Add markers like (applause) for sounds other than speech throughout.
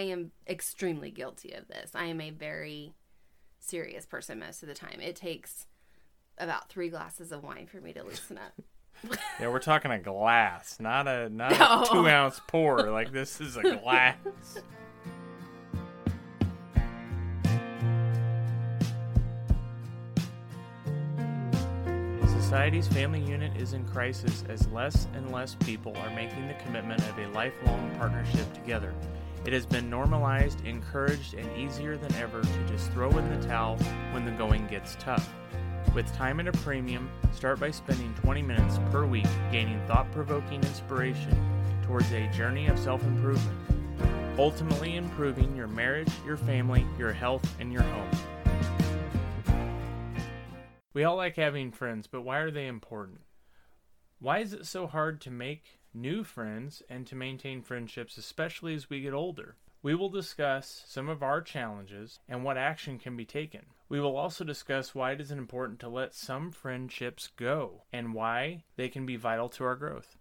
I am extremely guilty of this. I am a very serious person most of the time. It takes about three glasses of wine for me to loosen up. (laughs) Yeah, we're talking a glass, not a not No. a two ounce pour. Like this is a glass. (laughs) Society's family unit is in crisis as less and less people are making the commitment of a lifelong partnership together. It has been normalized, encouraged, and easier than ever to just throw in the towel when the going gets tough. With time at a premium, start by spending 20 minutes per week gaining thought provoking inspiration towards a journey of self improvement, ultimately improving your marriage, your family, your health, and your home. We all like having friends, but why are they important? Why is it so hard to make new friends and to maintain friendships, especially as we get older? We will discuss some of our challenges and what action can be taken. We will also discuss why it is important to let some friendships go and why they can be vital to our growth.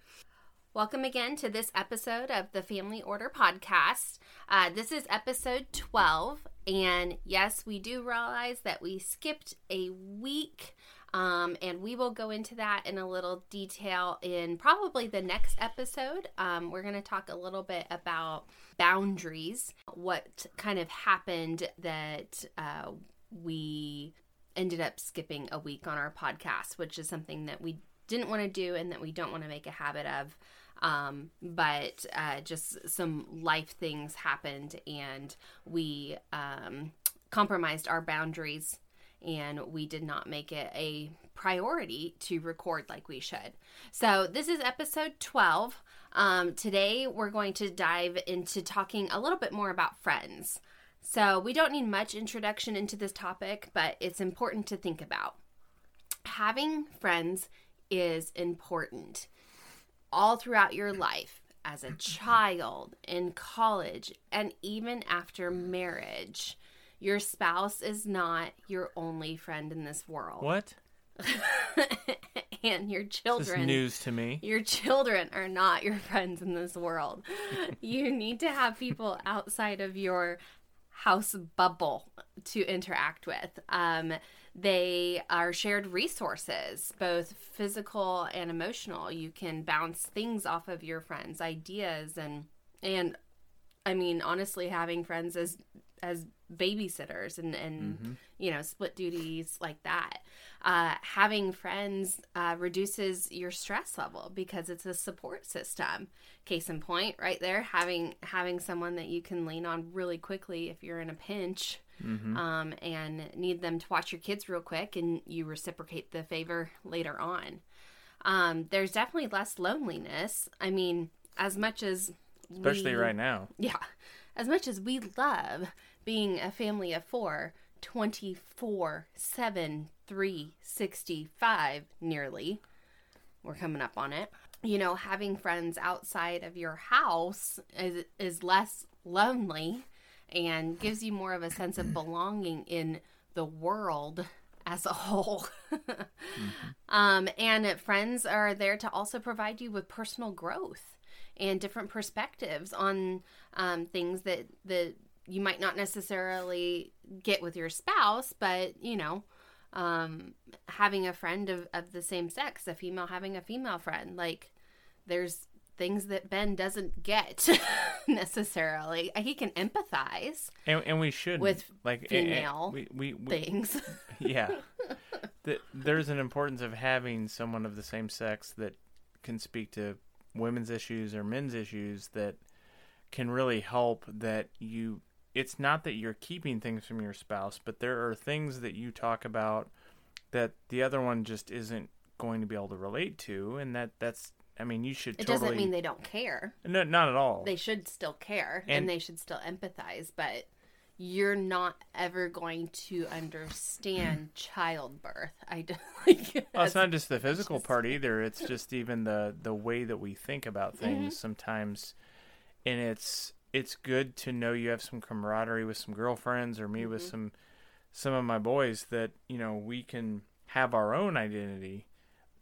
Welcome again to this episode of the Family Order Podcast. Uh, this is episode 12. And yes, we do realize that we skipped a week. Um, and we will go into that in a little detail in probably the next episode. Um, we're going to talk a little bit about boundaries, what kind of happened that uh, we ended up skipping a week on our podcast, which is something that we didn't want to do and that we don't want to make a habit of. Um, but uh, just some life things happened and we um, compromised our boundaries and we did not make it a priority to record like we should. So, this is episode 12. Um, today, we're going to dive into talking a little bit more about friends. So, we don't need much introduction into this topic, but it's important to think about. Having friends is important all throughout your life as a (clears throat) child, in college, and even after marriage. Your spouse is not your only friend in this world. What? (laughs) and your This is children news to me. your children are not your friends in this world. (laughs) you need to have people outside of your house bubble to interact with. Um, they are shared resources, both physical and emotional. You can bounce things off of your friends, ideas, and and I mean, honestly, having friends as as babysitters and and you know split duties like that. Uh, having friends uh, reduces your stress level because it's a support system. Case in point, right there, having having someone that you can lean on really quickly if you're in a pinch. Um, and need them to watch your kids real quick, and you reciprocate the favor later on. Um, there's definitely less loneliness. I mean, as much as Especially we- right now. yeah. As much as we love being a family of four, 24 7 365 nearly, we're coming up on it. You know, having friends outside of your house is, is less lonely and gives you more of a sense of (clears throat) belonging in the world as a whole. (laughs) um, and friends are there to also provide you with personal growth and different perspectives on um, things that that you might not necessarily get with your spouse, but you know, um, having a friend of, of the same sex, a female having a female friend, like there's things that Ben doesn't get (laughs) necessarily. He can empathize And, and we should With like eh, eh, female we, we, we things. (laughs) yeah the, there's an importance of having someone of the same sex that can speak to women's issues or men's issues that can really help that you it's not that you're keeping things from your spouse but there are things that you talk about that the other one just isn't going to be able to relate to and that that's i mean you should It totally doesn't mean they don't care. no, not at all They should still care and, And- they should still empathize, but you're not ever going to understand (clears throat) childbirth. I don't (laughs) like Well, it's not just the physical part either. It's just even the the way that we think about mm-hmm. things sometimes, and it's it's good to know you have some camaraderie with some girlfriends or me with some some of my boys that you know we can have our own identity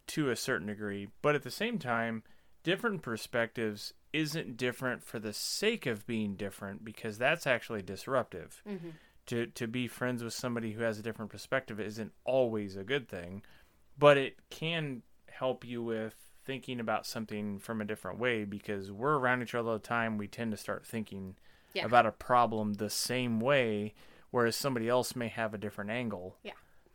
to a certain degree, but at the same time, different perspectives isn't different for the sake of being different because that's actually disruptive. Mm-hmm. To to be friends with somebody who has a different perspective isn't always a good thing, but it can help you with thinking about something from a different way because we're around each other all the time. We tend to start thinking Yeah. about a problem the same way, whereas somebody else may have a different angle. Yeah.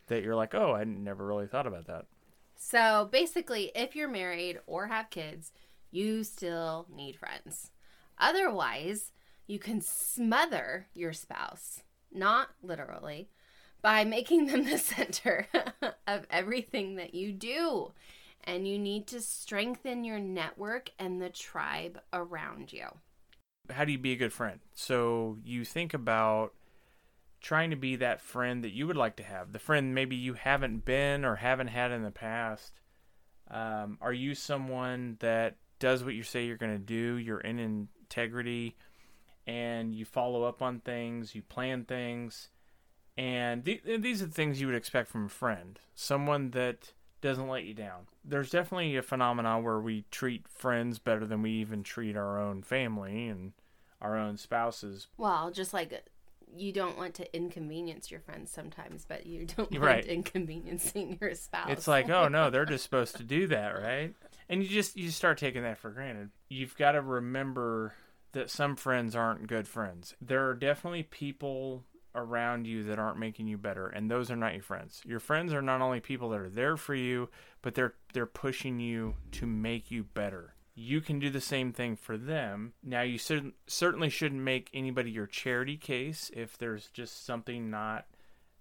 That you're like, oh, I never really thought about that. So basically, if you're married or have kids, you still need friends. Otherwise, you can smother your spouse, not literally, by making them (laughs) the center of everything that you do. And you need to strengthen your network and the tribe around you. how do you be a good friend? So you think about trying to be that friend that you would like to have, the friend maybe you haven't been or haven't had in the past. Um, are you someone that does what you say you're going to do? You're in integrity, and you follow up on things, you plan things, and th- these are the things you would expect from a friend, someone that doesn't let you down. There's definitely a phenomenon where we treat friends better than we even treat our own family and our own spouses. Well, just like uh, you don't want to inconvenience your friends sometimes, but you don't want Right. inconveniencing your spouse. It's like, oh no, they're (laughs) just supposed to do that, right? And you just you start taking that for granted. You've got to remember that some friends aren't good friends. There are definitely people around you that aren't making you better, and those are not your friends. Your friends are not only people that are there for you, but they're they're pushing you to make you better. You can do the same thing for them. Now, you cer- certainly shouldn't make anybody your charity case if there's just something not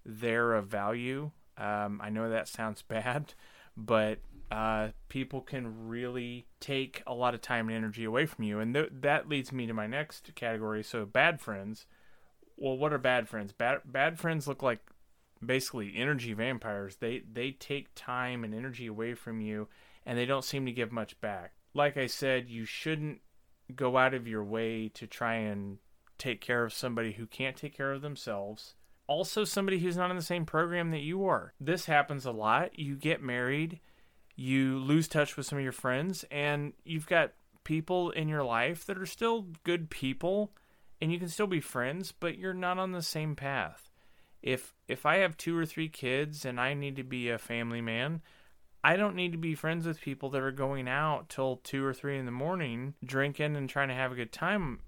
there of value. Um, I know that sounds (laughs) bad, but uh, people can really take a lot of time and energy away from you. And th- that leads me to my next category. So, bad friends. Well, what are bad friends? Bad, bad friends look like basically energy vampires. They, they take time and energy away from you, and they don't seem to give much back. Like I said, you shouldn't go out of your way to try and take care of somebody who can't take care of themselves also somebody who's not in the same program that you are. This happens a lot. You get married, you lose touch with some of your friends, and you've got people in your life that are still good people and you can still be friends, but you're not on the same path. If if I have two or three kids and I need to be a family man, I don't need to be friends with people that are going out till two or three in the morning, drinking and trying to have a good time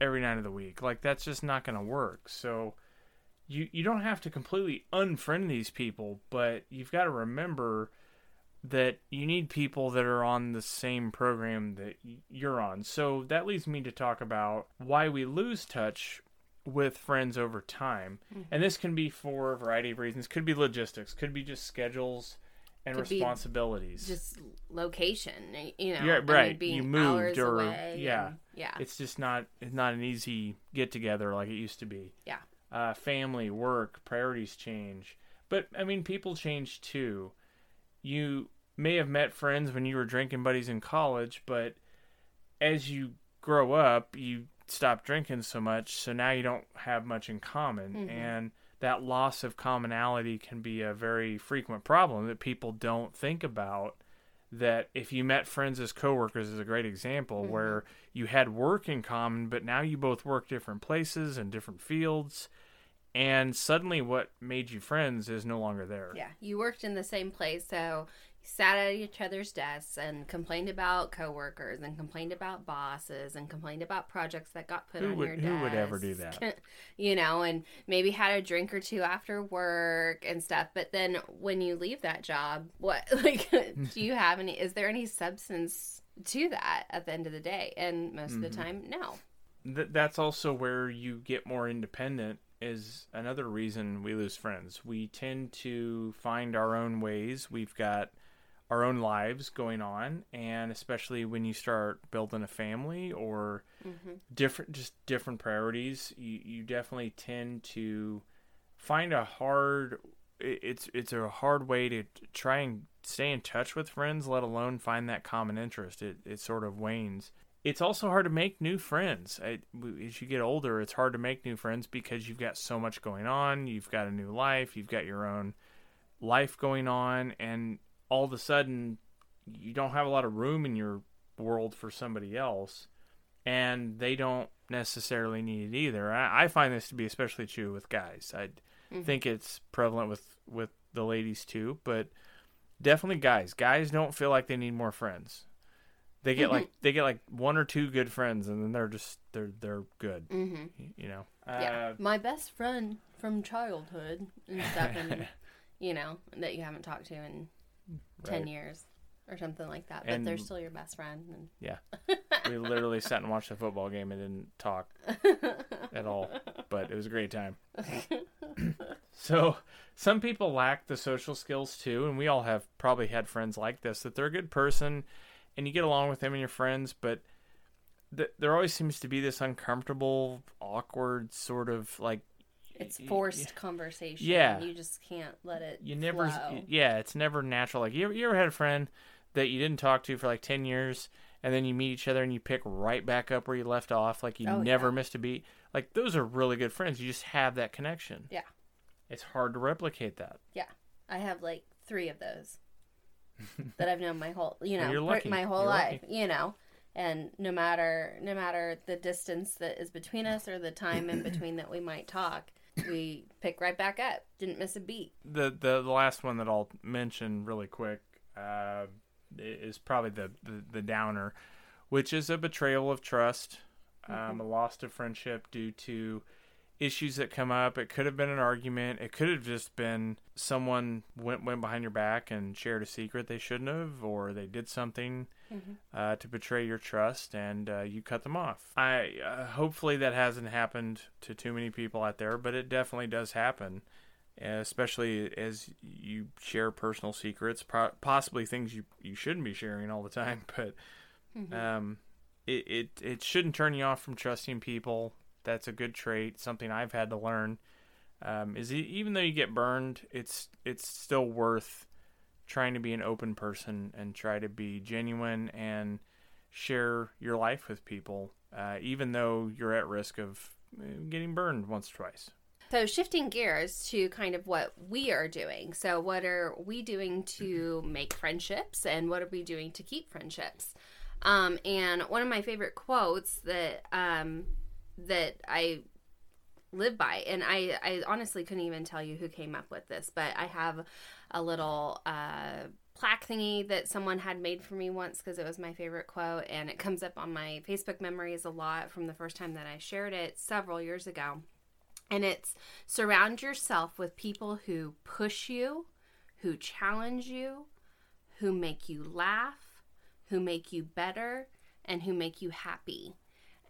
every night of the week. Like that's just not going to work. So you you don't have to completely unfriend these people, but you've got to remember that you need people that are on the same program that you're on. So that leads me to talk about why we lose touch with friends over time. And this can be for a variety of reasons. Could be logistics, could be just schedules and Could be responsibilities. just location, you know. Yeah, right. being You moved or- away yeah. and- yeah. it's just not it's not an easy get together like it used to be. Yeah. Uh, family, work, priorities change. But I mean, people change too. You may have met friends when you were drinking buddies in college, but as you grow up, you stop drinking so much, so now you don't have much in common, Mhm. and that loss of commonality can be a very frequent problem that people don't think about that if you met friends as coworkers is a great example Mhm. where you had work in common but now you both work different places and different fields and suddenly what made you friends is no longer there Yeah, you worked in the same place, so sat at each other's desks and complained about coworkers and complained about bosses and complained about projects that got put Who on would- your desk. who would ever do that? (laughs) you know, and maybe had a drink or two after work and stuff. But then when you leave that job, what (laughs) like (laughs) do you have any? Is there any substance to that at the end of the day? And most of Mhm. the time, no. Th- that's also where you get more independent is another reason we lose friends we tend to find our own ways we've got our own lives going on and especially when you start building a family or hmm different just different priorities you, you definitely tend to find a hard it's it's a hard way to try and stay in touch with friends let alone find that common interest. It, it sort of wanes. It's also hard to make new friends. I, as you get older it's hard to make new friends because you've got so much going on. You've got a new life. You've got your own life going on. And all of a sudden you don't have a lot of room in your world for somebody else and they don't necessarily need it either. I, I find this to be especially true with guys. I Mm-hmm. think it's prevalent with with the ladies too, but definitely guys. Guys don't feel like they need more friends. They get like they get like one or two good friends, and then they're just they're they're good. Mm-hmm. You know. Yeah, Uh, my best friend from childhood and stuff, and (laughs) you know that you haven't talked to in ten Right. years or something like that. But they're still your best friend. And Yeah. (laughs) we literally sat and watched a football game and didn't talk (laughs) at all, but it was a great time. (clears throat) so, some people lack the social skills too, and we all have probably had friends like this that they're a good person and you get along with them and your friends, but th- there always seems to be this uncomfortable, awkward sort of like it's y- forced conversation. Yeah. you just can't let it. you never flow. yeah it's never natural like you ever, you ever had a friend that you didn't talk to for like 10 years and then you meet each other and you pick right back up where you left off like you Oh, never yeah. missed a beat like those are really good friends you just have that connection Yeah. it's hard to replicate that Yeah, I have like three of those (laughs) that I've known my whole, you know, You're per- lucky. my whole You're life, lucky. you know. And no matter no matter the distance that is between us or the time in (clears throat) between that we might talk, we pick right back up. Didn't miss a beat. the the, the last one that I'll mention really quick uh, is probably the, the the downer which is a betrayal of trust um, a loss of friendship due to issues that come up. It could have been an argument. It could have just been someone went went behind your back and shared a secret they shouldn't have, or they did something uh, to betray your trust, and uh, you cut them off. I uh, hopefully that hasn't happened to too many people out there, but it definitely does happen. Especially as you share personal secrets, pro- possibly things you, you shouldn't be sharing all the time, (laughs) but um, it, it it shouldn't turn you off from trusting people. That's a good trait. Something I've had to learn. Um, is even though you get burned, it's it's still worth trying to be an open person and try to be genuine and share your life with people, uh, even though you're at risk of uh, getting burned once or twice. So shifting gears to kind of what we are doing. So what are we doing to (clears throat) make friendships and what are we doing to keep friendships? Um, and one of my favorite quotes that um, that I live by, and I, I honestly couldn't even tell you who came up with this, but I have a little uh, plaque thingy that someone had made for me once because it was my favorite quote, and it comes up on my Facebook memories a lot from the first time that I shared it several years ago. And it's surround yourself with people who push you, who challenge you, who make you laugh, who make you better, and who make you happy.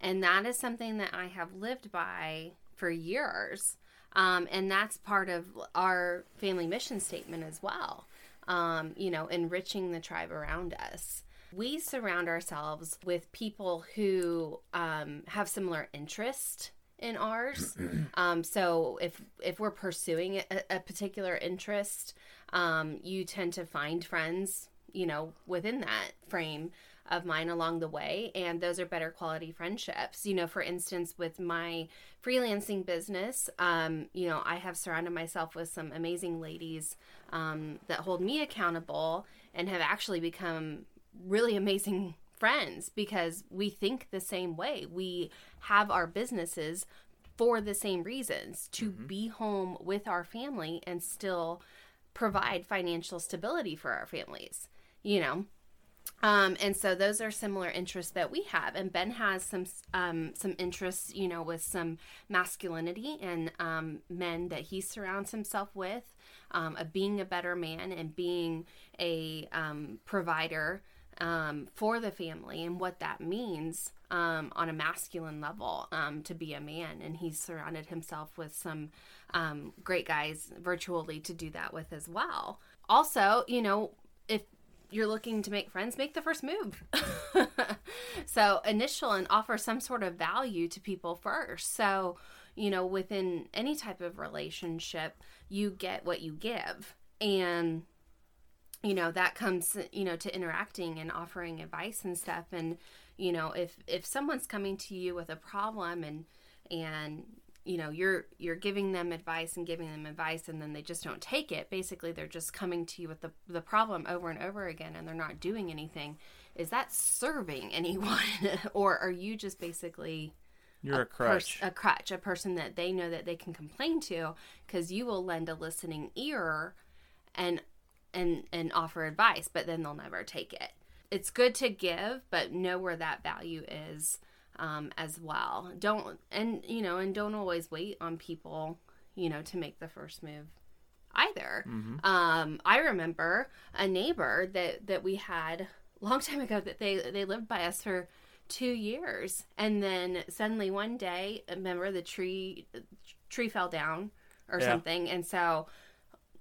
And that is something that I have lived by for years. Um, and that's part of our family mission statement as well. Um, you know, enriching the tribe around us. We surround ourselves with people who um, have similar interest in ours. (clears throat) Um, so if if we're pursuing a, a particular interest, um, you tend to find friends, you know, within that frame of mine along the way, and those are better quality friendships. You know, for instance, with my freelancing business, um, you know, I have surrounded myself with some amazing ladies um, that hold me accountable and have actually become really (laughs) amazing friends because we think the same way. We have our businesses for the same reasons to be home with our family and still provide financial stability for our families, you know. Um, and so those are similar interests that we have, and Ben has some um, some interests, you know, with some masculinity and um, men that he surrounds himself with, um, of being a better man and being a um, provider um, for the family and what that means on a masculine level to be a man. And he's surrounded himself with some great guys virtually to do that with as well. Also, you know, if you're looking to make friends, make the first move. (laughs) so, initial and offer some sort of value to people first. So, you know, within any type of relationship, you get what you give. And you know that comes you know to interacting and offering advice and stuff and you know if if someone's coming to you with a problem and and you know you're you're giving them advice and giving them advice and then they just don't take it basically they're just coming to you with the the problem over and over again and they're not doing anything is that serving (laughs) anyone or are you just basically You're a, crutch. pers- a crutch, a person that they know that they can complain to because you will lend a listening ear and and and offer advice, but then they'll never take it. It's good to give, but know where that value is um, as well. Don't and you know, and don't always wait on people, you know, to make the first move either. Um, I remember a neighbor that that we had a long (laughs) time ago that they they lived by us for two years, and then suddenly one day, remember the tree tree fell down or Yeah. something, and so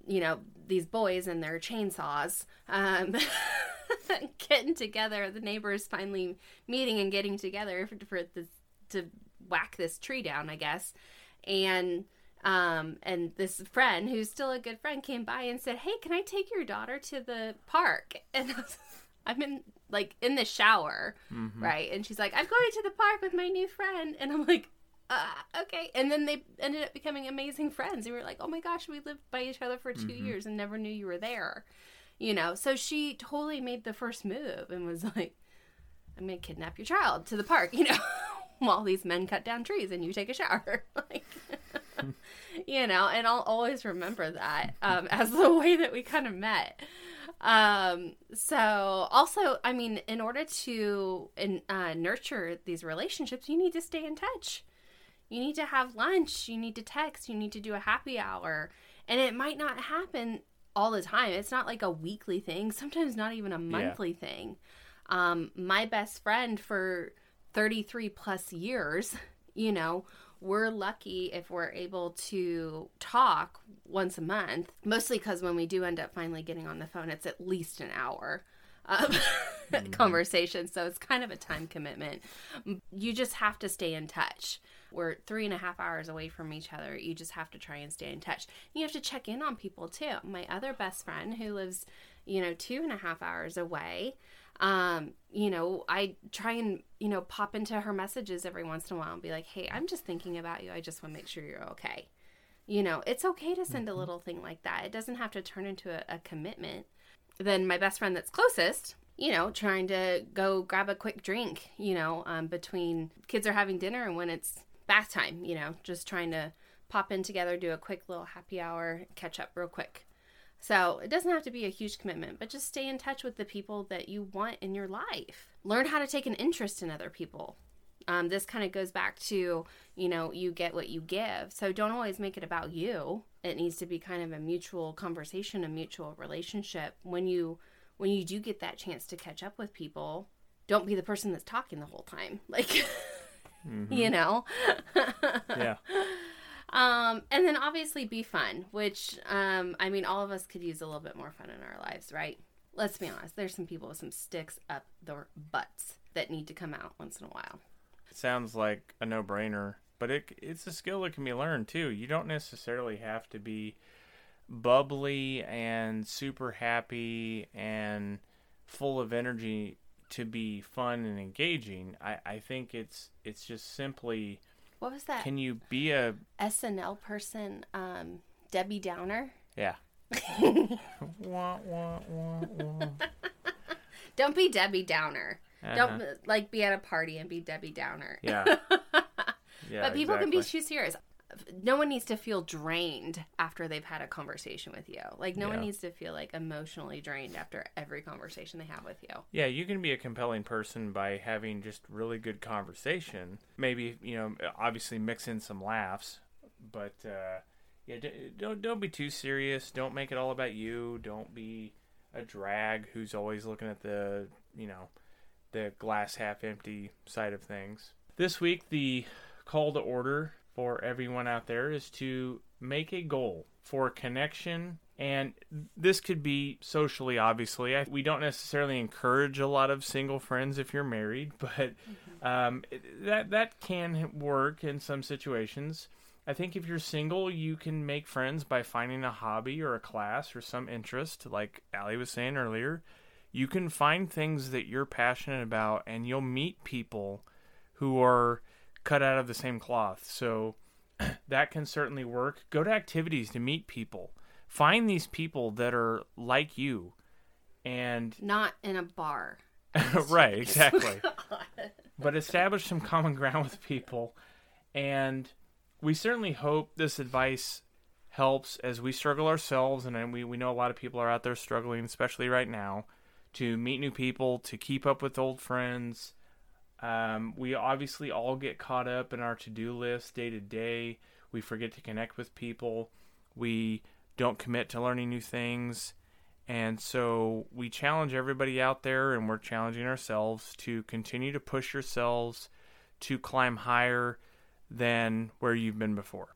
you know these boys and their chainsaws um, (laughs) (laughs) getting together. The neighbors finally meeting and getting together for, for this to whack this tree down, I guess, and um, and this friend who's still a good friend came by and said, "Hey, can I take your daughter to the park?" (laughs) And I was, I'm in like in the shower, right? And she's like, "I'm going to the park with my new friend," and I'm like. Uh, okay, and then they ended up becoming amazing friends. And we were like, "Oh my gosh, we lived by each other for 2 years and never knew you were there." You know, so she totally made the first move and was like, "I'm gonna kidnap your child to the park," (laughs) you know, while these men cut down trees and you take a shower. (laughs) like, (laughs) you know, and I'll always remember that um, as the way that we kind of met. Um, so also, I mean, in order to in, uh, nurture these relationships, you need to stay in touch. You need to have lunch. You need to text. You need to do a happy hour. And it might not happen all the time. It's not like a weekly thing, (laughs) sometimes not even a monthly thing. Um, my best friend for 33 plus years, (laughs) you know, we're lucky if we're able to talk once a month, mostly because when we do end up finally getting on the phone, it's at least an hour. Um, (laughs) conversation. So it's kind of a time commitment. You just have to stay in touch. We're three and a half hours away from each other. You just have to try and stay in touch. You have to check in on people too. My other best friend who lives you know two and a half hours away um you know i try and you know pop into her messages every once in a while and be like hey i'm just thinking about you. I just want to make sure you're okay. You know it's okay to send a little thing like that. It doesn't have to turn into a, a commitment then my best friend that's closest you know trying to go grab a quick drink you know um, between kids are having dinner and when it's bath time you know just trying to pop in together do a quick little happy hour catch up real quick. So it doesn't have to be a huge commitment but just stay in touch with the people that you want in your life. Learn how to take an interest in other people um, this kind of goes back to you know you get what you give. So don't always make it about you. It needs to be kind of a mutual conversation a mutual relationship. When you when you do get that chance to catch up with people don't be the person that's talking the whole time. (laughs) Like you know? (laughs) Yeah. (laughs) um and then obviously be fun which um i mean all of us could use a little bit more fun in our lives right? Let's be honest there's some people with some sticks up their butts that need to come out once in a while sounds like a no-brainer, but it it's a skill that can be learned too. You don't necessarily have to be bubbly and super happy and full of energy to be fun and engaging. I, I think it's it's just simply what was that can you be a snl person um debbie downer yeah. (laughs) wah, wah, wah, don't be debbie downer Uh-huh. don't like be at a party and be debbie downer Yeah. (laughs) Yeah. but people can be too serious no one needs to feel drained after they've had a conversation with you like no one needs to feel like emotionally drained after every conversation they have with you Yeah, you can be a compelling person by having just really good conversation. Maybe you know, obviously mix in some laughs, but uh, yeah, don't don't be too serious. Don't make it all about you. Don't be a drag who's always looking at the you know the glass half empty side of things. This week, the call to order for everyone out there is to make a goal for connection. And this could be socially, obviously. I, we don't necessarily encourage a lot of single friends if you're married, (laughs) but um, that that can work in some situations. I think if you're single, you can make friends by finding a hobby or a class or some interest, like Allie was saying earlier. You can find things that you're passionate about, and you'll meet people who are cut out of the same cloth. So (clears throat) that can certainly work. Go to activities to meet people. Find these people that are like you and (laughs) Not in a bar. (laughs) right, exactly. (laughs) but establish some common ground with people and we certainly hope this advice helps as we struggle ourselves and we, we know a lot of people are out there struggling especially right now to meet new people to keep up with old friends. Um, we obviously all get caught up in our to-do list day to day. We forget to connect with people. We don't commit to learning new things. And so we challenge everybody out there and we're challenging ourselves to continue to push yourselves to climb higher than where you've been before.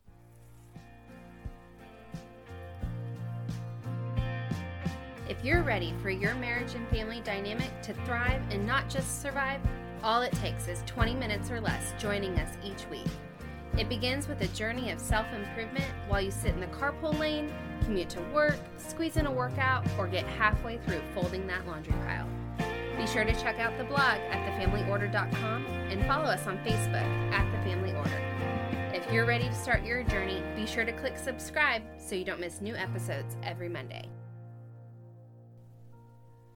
If you're ready for your marriage and family dynamic to thrive and not just survive, all it takes is 20 minutes or less joining us each week. It begins with a journey of self improvement while you sit in the carpool lane, commute to work, squeeze in a workout, or get halfway through folding that laundry pile. Be sure to check out the blog at thefamilyorder.com and follow us on Facebook at The Family Order. If you're ready to start your journey, be sure to click subscribe so you don't miss new episodes every Monday.